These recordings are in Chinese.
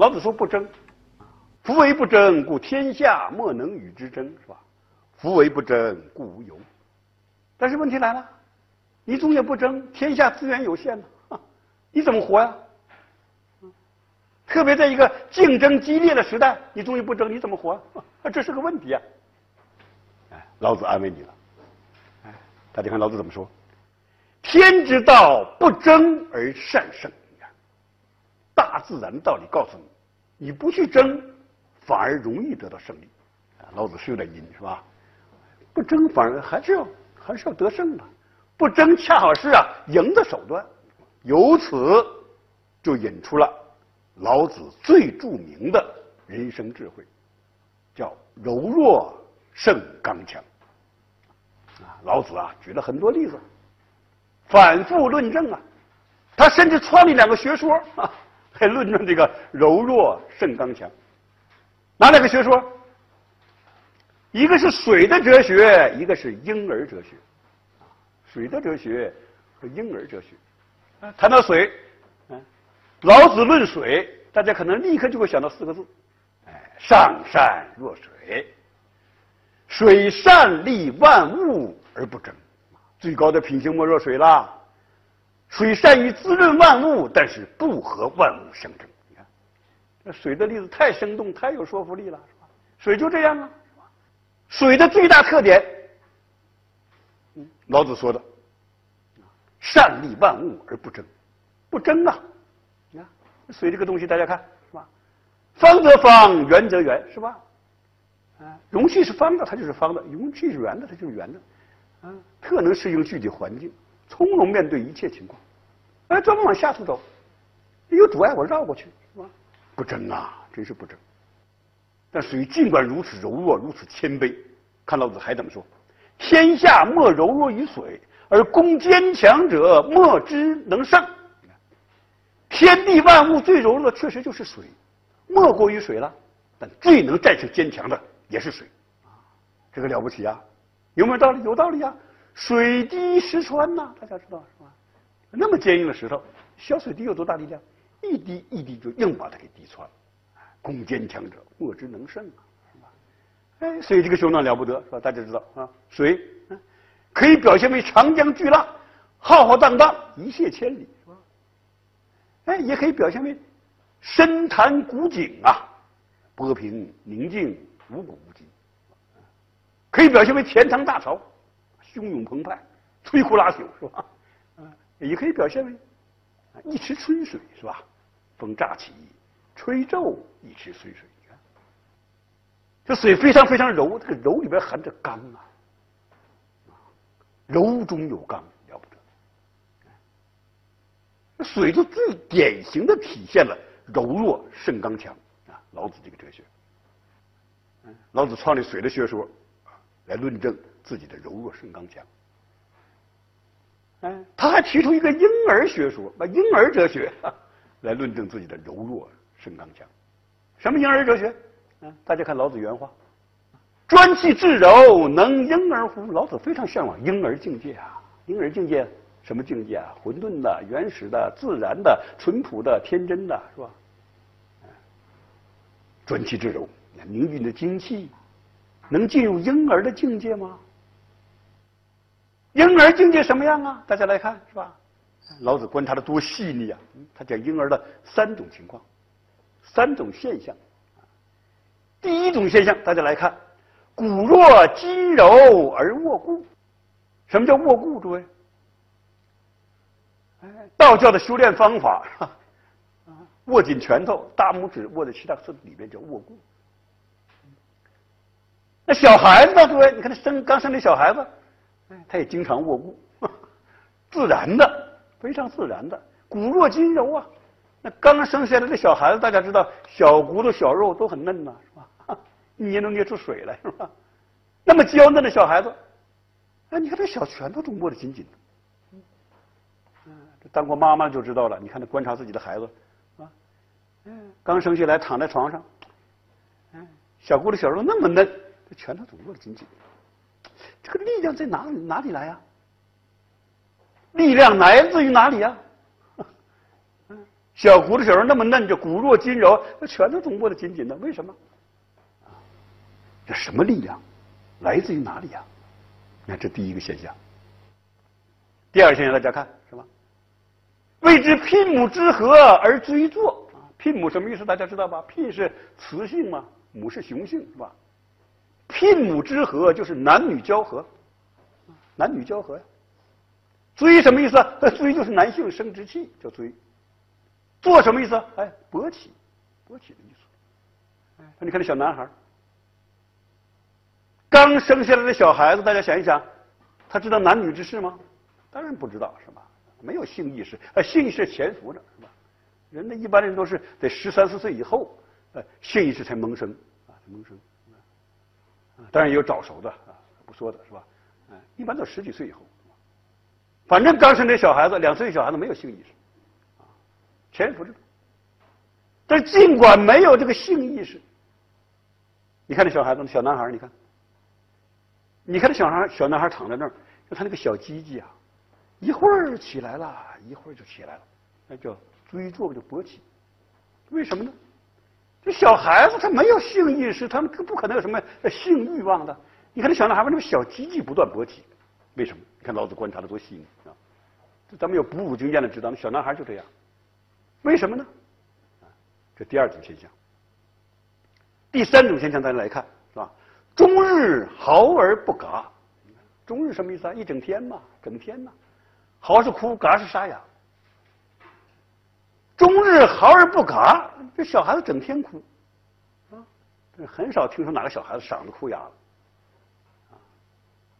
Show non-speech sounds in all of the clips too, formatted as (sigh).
老子说不争，夫为不争，故天下莫能与之争，是吧？夫为不争，故无尤。但是问题来了，你总也不争，天下资源有限呢，(laughs) 你怎么活呀？特别在一个竞争激烈的时代，你终于不争，你怎么活？啊 (laughs) 这是个问题啊！哎，老子安慰你了。哎，大家看老子怎么说？天之道，不争而善胜。大自然的道理告诉你，你不去争，反而容易得到胜利。老子是有点阴，是吧？不争反而还是要还是要得胜的，不争恰好是啊赢的手段。由此就引出了。老子最著名的人生智慧，叫柔弱胜刚强。啊，老子啊举了很多例子，反复论证啊，他甚至创立两个学说啊，来论证这个柔弱胜刚强。哪两个学说？一个是水的哲学，一个是婴儿哲学。水的哲学和婴儿哲学。谈到水。嗯老子论水，大家可能立刻就会想到四个字：哎，上善若水。水善利万物而不争，最高的品行莫若水啦。水善于滋润万物，但是不和万物相争。你看，这水的例子太生动，太有说服力了，是吧？水就这样啊，水的最大特点，老子说的，善利万物而不争，不争啊。你看水这个东西，大家看是吧？方则方，圆则圆，是吧？啊，容器是方的，它就是方的；容器是圆的，它就是圆的。啊，特能适应具体环境，从容面对一切情况。哎，专门往下头走，有阻碍我绕过去，是吧？不争啊，真是不争。但水尽管如此柔弱，如此谦卑，看老子还怎么说？天下莫柔弱于水，而攻坚强者莫之能胜。天地万物最柔弱确实就是水，莫过于水了。但最能战胜坚强的也是水，这个了不起啊！有没有道理？有道理啊！水滴石穿呐，大家知道是吧？那么坚硬的石头，小水滴有多大力量？一滴一滴就硬把它给滴穿了。攻坚强者莫之能胜啊，是吧？哎，所以这个兄弟了不得，是吧？大家知道啊，水可以表现为长江巨浪，浩浩荡荡，一泻千里。是吧哎，也可以表现为深潭古井啊，波平宁静，无古无今；可以表现为钱塘大潮，汹涌澎湃，摧枯拉朽，是吧？嗯，也可以表现为一池春水，是吧？风乍起，吹皱一池春水。你看，这水非常非常柔，这个柔里边含着刚啊，柔中有刚。了不得水就最典型的体现了柔弱胜刚强啊！老子这个哲学，老子创立水的学说，来论证自己的柔弱胜刚强。哎，他还提出一个婴儿学说，把婴儿哲学 (laughs) 来论证自己的柔弱胜刚强。什么婴儿哲学？啊，大家看老子原话：“专气致柔，能婴儿乎？”老子非常向往婴儿境界啊！婴儿境界。什么境界啊？混沌的、原始的、自然的、淳朴的、天真的，是吧？专气致柔，凝聚的精气，能进入婴儿的境界吗？婴儿境界什么样啊？大家来看，是吧？老子观察的多细腻啊！他讲婴儿的三种情况，三种现象。第一种现象，大家来看，骨弱筋柔而握固。什么叫握固？诸位？道教的修炼方法，(laughs) 握紧拳头，大拇指握在其他四里面叫握固。那小孩子呢？各位，你看那生刚生的小孩子，他也经常握固，(laughs) 自然的，非常自然的，骨弱筋柔啊。那刚生下来的小孩子，大家知道，小骨头、小肉都很嫩呐，是吧？(laughs) 捏能捏出水来，是吧？那么娇嫩的小孩子，哎，你看这小拳头都握得紧紧的。当过妈妈就知道了，你看他观察自己的孩子，啊，嗯，刚生下来躺在床上，嗯，小骨头小肉那么嫩，这拳头总握得紧紧的？这个力量在哪里哪里来呀？力量来自于哪里呀？(laughs) 小骨头小人那么嫩，就骨弱筋柔，那拳头总握得紧紧的，为什么？这什么力量？来自于哪里呀？你看，这第一个现象。第二个现象，大家看是吧？谓之牝母之和而追作啊，牝母什么意思？大家知道吧？牝是雌性嘛，母是雄性是吧？牝母之合就是男女交合，男女交合呀。追什么意思？(laughs) 追就是男性生殖器叫追。做什么意思？哎，勃起，勃起的意思。哎，你看这小男孩，刚生下来的小孩子，大家想一想，他知道男女之事吗？当然不知道，是吧？没有性意识，呃，性意识潜伏着，是吧？人的，一般人都是得十三四岁以后，呃，性意识才萌生，啊，才萌生。当然也有早熟的，啊，不说的是吧？哎，一般都十几岁以后，反正刚生的小孩子，两岁小孩子没有性意识，啊，潜伏着。但是尽管没有这个性意识，你看那小孩子，小男孩，你看，你看那小孩，小男孩躺在那儿，就他那个小鸡鸡啊。一会儿起来了，一会儿就起来了，那叫追坐就勃起。为什么呢？这小孩子他没有性意识，他们不可能有什么性欲望的。你看那小男孩们那个小鸡鸡不断勃起，为什么？你看老子观察的多细腻啊！这咱们有哺乳经验的知道，那小男孩就这样。为什么呢？这第二种现象。第三种现象，大家来看是吧？终日嚎而不嘎。终日什么意思啊？一整天嘛，整天呐。嚎是哭，嘎是沙哑。终日嚎而不嘎，这小孩子整天哭，啊，很少听说哪个小孩子嗓子哭哑了，啊，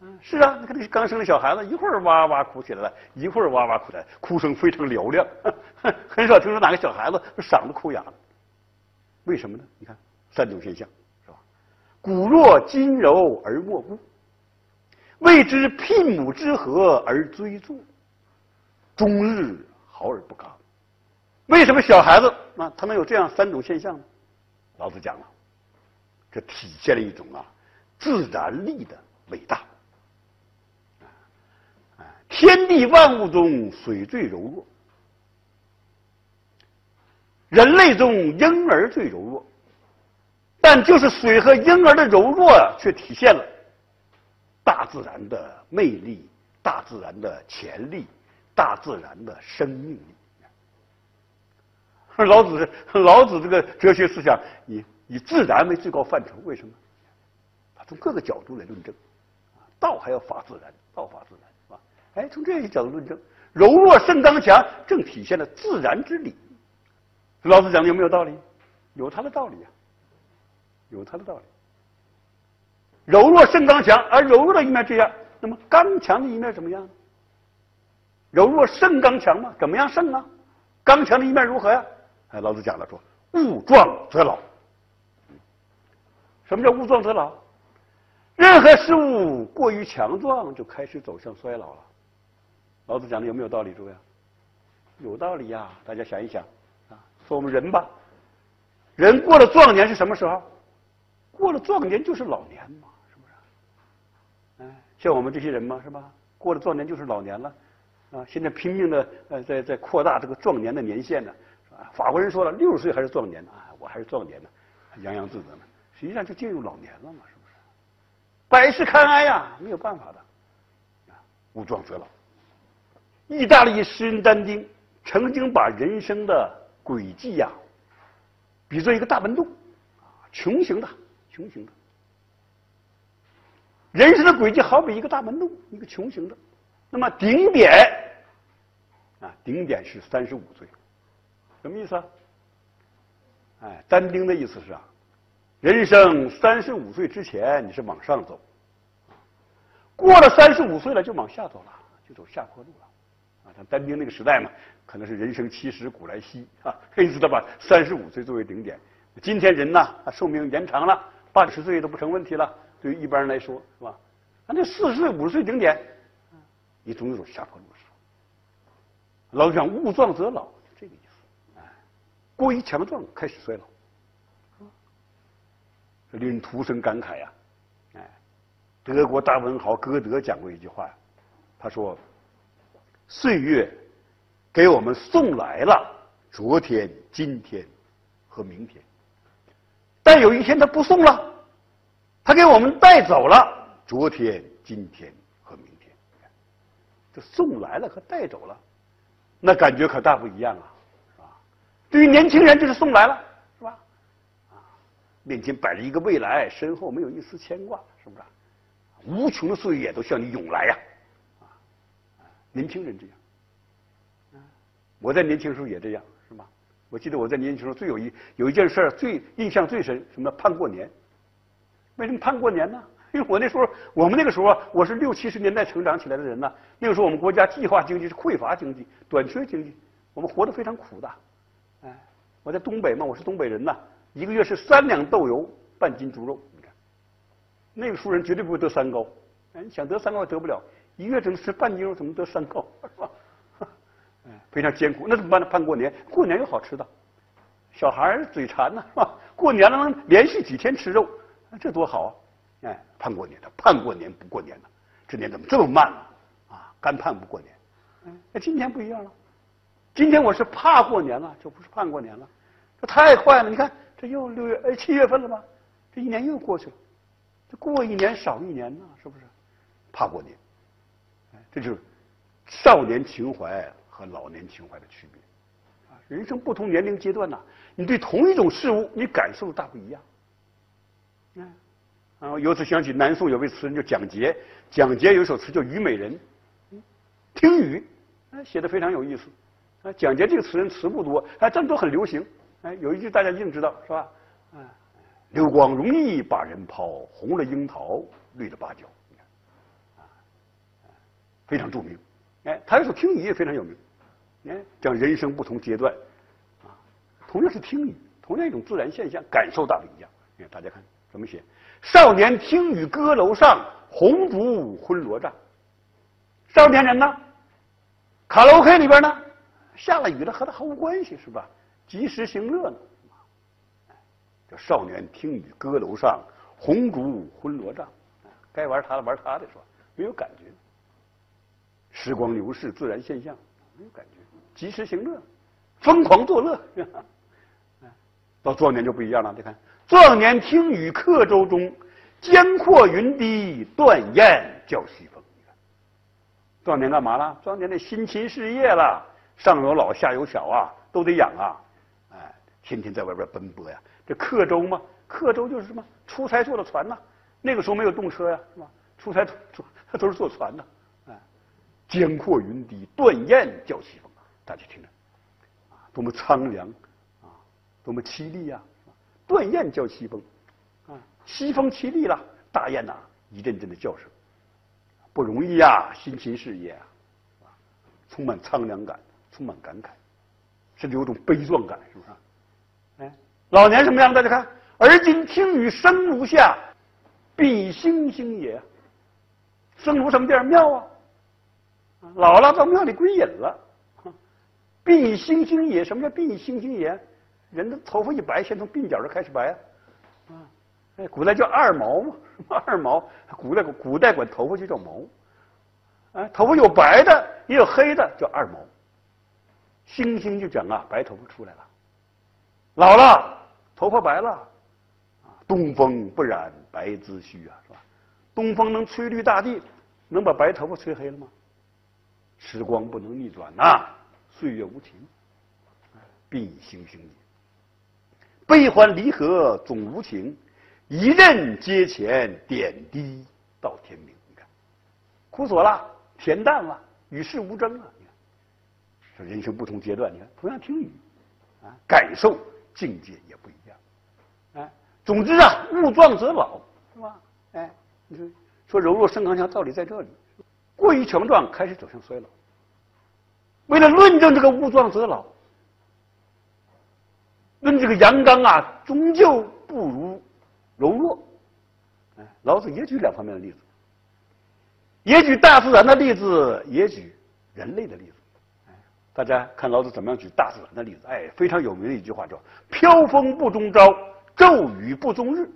嗯，是啊，你看那刚生的小孩子，一会儿哇哇哭起来了，一会儿哇哇哭来，哭声非常嘹亮，(laughs) 很少听说哪个小孩子嗓子哭哑了，为什么呢？你看三种现象是吧？骨弱筋柔而莫顾，谓之牝母之合而追坐。终日嚎而不嘎，为什么小孩子啊他能有这样三种现象呢？老子讲了，这体现了一种啊自然力的伟大。天地万物中水最柔弱，人类中婴儿最柔弱，但就是水和婴儿的柔弱啊，却体现了大自然的魅力，大自然的潜力。大自然的生命力，(laughs) 老子老子这个哲学思想以以自然为最高范畴，为什么？他从各个角度来论证，道还要法自然，道法自然，是吧？哎，从这些角度论证，柔弱胜刚强，正体现了自然之理。老子讲的有没有道理？有他的道理啊，有他的道理。柔弱胜刚强，而柔弱的一面这样，那么刚强的一面怎么样？柔弱胜刚强吗？怎么样胜啊？刚强的一面如何呀？哎，老子讲了说，物壮则老。什么叫物壮则老？任何事物过于强壮，就开始走向衰老了。老子讲的有没有道理，诸位？有道理呀！大家想一想啊，说我们人吧，人过了壮年是什么时候？过了壮年就是老年嘛，是不是？哎，像我们这些人嘛，是吧？过了壮年就是老年了。啊，现在拼命的呃，在在扩大这个壮年的年限呢，啊法国人说了，六十岁还是壮年呢，啊，我还是壮年呢，洋洋自得呢，实际上就进入老年了嘛，是不是？百事堪哀呀，没有办法的，啊，无壮则老。意大利诗人但丁曾经把人生的轨迹呀，比作一个大门洞，啊，穹形的，穹形的。人生的轨迹好比一个大门洞，一个穹形的。那么顶点啊，顶点是三十五岁，什么意思啊？哎，但丁的意思是啊，人生三十五岁之前你是往上走，过了三十五岁了就往下走了，就走下坡路了。啊，像但丁那个时代嘛，可能是人生七十古来稀啊，因此他把三十五岁作为顶点。今天人呐，寿命延长了，八十岁都不成问题了。对于一般人来说，是吧？那那四十岁、五十岁顶点。你总有种下坡路的时候。老讲物壮则老，过于强壮，开始衰老，这令人徒生感慨呀。哎，德国大文豪歌德讲过一句话，他说：“岁月给我们送来了昨天、今天和明天。但有一天他不送了，他给我们带走了昨天、今天和明天。这送来了和带走了，那感觉可大不一样啊，对于年轻人，就是送来了，是吧？啊，面前摆着一个未来，身后没有一丝牵挂，是不是？无穷的岁月都向你涌来呀，啊，年轻人这样。我在年轻时候也这样，是吧？我记得我在年轻时候最有一有一件事最印象最深，什么盼过年？为什么盼过年呢？因为我那时候，我们那个时候，我是六七十年代成长起来的人呢。那个时候我们国家计划经济是匮乏经济、短缺经济，我们活得非常苦的。我在东北嘛，我是东北人呐，一个月是三两豆油，半斤猪肉。你看，那个时候人绝对不会得三高。哎，想得三高也得不了，一个月只能吃半斤肉，怎么得三高？是吧？哎，非常艰苦。那怎么办呢？盼过年，过年有好吃的，小孩嘴馋呢，是吧？过年了能连续几天吃肉，这多好啊！哎，盼过年的，盼过年不过年的，这年怎么这么慢呢？啊，干盼不过年。嗯，那今天不一样了，今天我是怕过年了，就不是盼过年了。这太快了，你看这又六月哎七月份了吧？这一年又过去了，这过一年少一年呢，是不是？怕过年，哎，这就是少年情怀和老年情怀的区别。啊，人生不同年龄阶段呐，你对同一种事物，你感受大不一样。嗯。啊，由此想起南宋有位词人叫蒋捷，蒋捷有一首词叫《虞美人》，听雨，写的非常有意思。啊，蒋捷这个词人词不多，哎，但都很流行。哎，有一句大家一定知道，是吧？啊，流光容易把人抛，红了樱桃，绿了芭蕉，非常著名。哎，他有首听雨也非常有名。哎，讲人生不同阶段，啊，同样是听雨，同样一种自然现象，感受大不一样。你看，大家看怎么写。少年听雨歌楼上，红烛昏罗帐。少年人呢？卡拉 OK 里边呢？下了雨了，和他毫无关系，是吧？及时行乐呢。叫少年听雨歌楼上，红烛昏罗帐。该玩他的玩他的，是吧？没有感觉。时光流逝，自然现象，没有感觉。及时行乐，疯狂作乐。到壮年就不一样了，你看。壮年听雨客舟中，江阔云低，断雁叫西风。壮年干嘛了？壮年的辛勤事业了，上有老下有小啊，都得养啊，哎，天天在外边奔波呀。这客舟嘛，客舟就是什么？出差坐的船呐。那个时候没有动车呀，是吧？出差坐 (laughs) 都是坐船呐。哎，江阔云低，断雁叫西风。大家听着，啊，多么苍凉啊，多么凄厉呀！断雁叫西风，啊，西风凄厉了，大雁呐一阵阵的叫声，不容易呀，辛勤事业啊，充满苍凉感，充满感慨，甚至有种悲壮感，是不是？哎，老年什么样？大家看，而今听雨声如下，比星星也。声如什么地儿？庙啊，老了到庙里归隐了。比星星也，什么叫比星星也？人的头发一白，先从鬓角就开始白，啊，哎，古代叫二毛嘛，(laughs) 二毛，古代古代管头发就叫毛，哎，头发有白的，也有黑的，叫二毛。星星就讲啊，白头发出来了，老了，头发白了，啊，东风不染白髭须啊，是吧？东风能吹绿大地，能把白头发吹黑了吗？时光不能逆转呐，岁月无情，必星星也。悲欢离合总无情，一任阶前点滴到天明。你看，苦索了，恬淡了，与世无争了。人生不同阶段，你看同样听雨，啊，感受境界也不一样。哎，总之啊，物壮则老，是吧？哎，你说说柔弱胜刚强，道理在这里。过于强壮，开始走向衰老。为了论证这个物壮则老。论这个阳刚啊，终究不如柔弱。哎，老子也举两方面的例子，也举大自然的例子，也举人类的例子。大家看老子怎么样举大自然的例子？哎，非常有名的一句话叫“飘风不终朝，骤雨不终日”。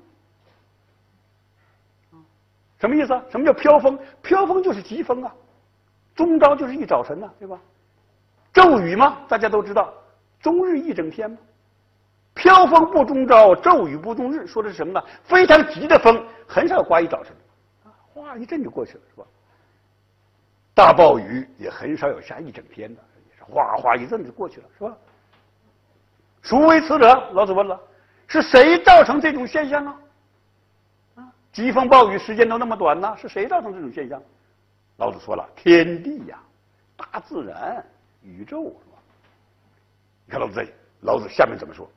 什么意思啊？什么叫飘风？飘风就是疾风啊，终朝就是一早晨呐，对吧？骤雨嘛，大家都知道。终日一整天吗？飘风不终朝，骤雨不终日，说的是什么呢？非常急的风，很少刮一早晨，啊哗一阵就过去了，是吧？大暴雨也很少有下一整天的，哗哗一阵就过去了，是吧？孰为此者？老子问了，是谁造成这种现象啊？啊，疾风暴雨时间都那么短呢，是谁造成这种现象？老子说了，天地呀，大自然，宇宙，你看老子，老子下面怎么说？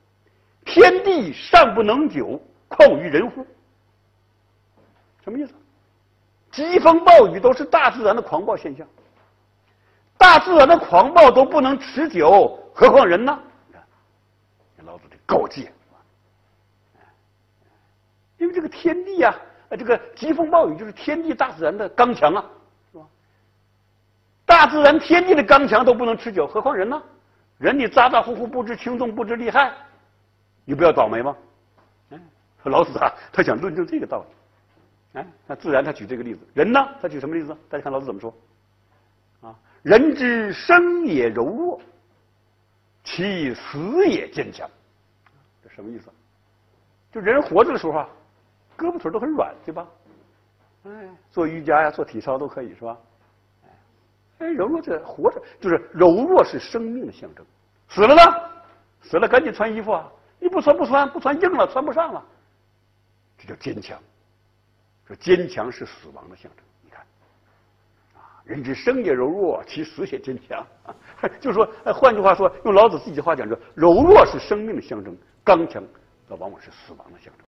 天地尚不能久，况于人乎？什么意思？疾风暴雨都是大自然的狂暴现象，大自然的狂暴都不能持久，何况人呢？老子的告诫，因为这个天地啊，这个疾风暴雨就是天地大自然的刚强啊，是吧？大自然天地的刚强都不能持久，何况人呢？人你咋咋呼呼，不知轻重，不知利害。你不要倒霉吗？哎，老子啊，他想论证这个道理。哎，那自然他举这个例子，人呢，他举什么例子？大家看老子怎么说？啊，人之生也柔弱，其死也坚强。这什么意思？就人活着的时候啊，胳膊腿都很软，对吧？哎，做瑜伽呀，做体操都可以，是吧？哎，柔弱这活着就是柔弱是生命的象征。死了呢？死了赶紧穿衣服啊！你不穿不穿不穿硬了穿不上了，这叫坚强。说坚强是死亡的象征。人之生也柔弱，其死也坚强。(laughs) 就是说，换句话说，用老子自己的话讲，说柔弱是生命的象征，刚强则往往是死亡的象征。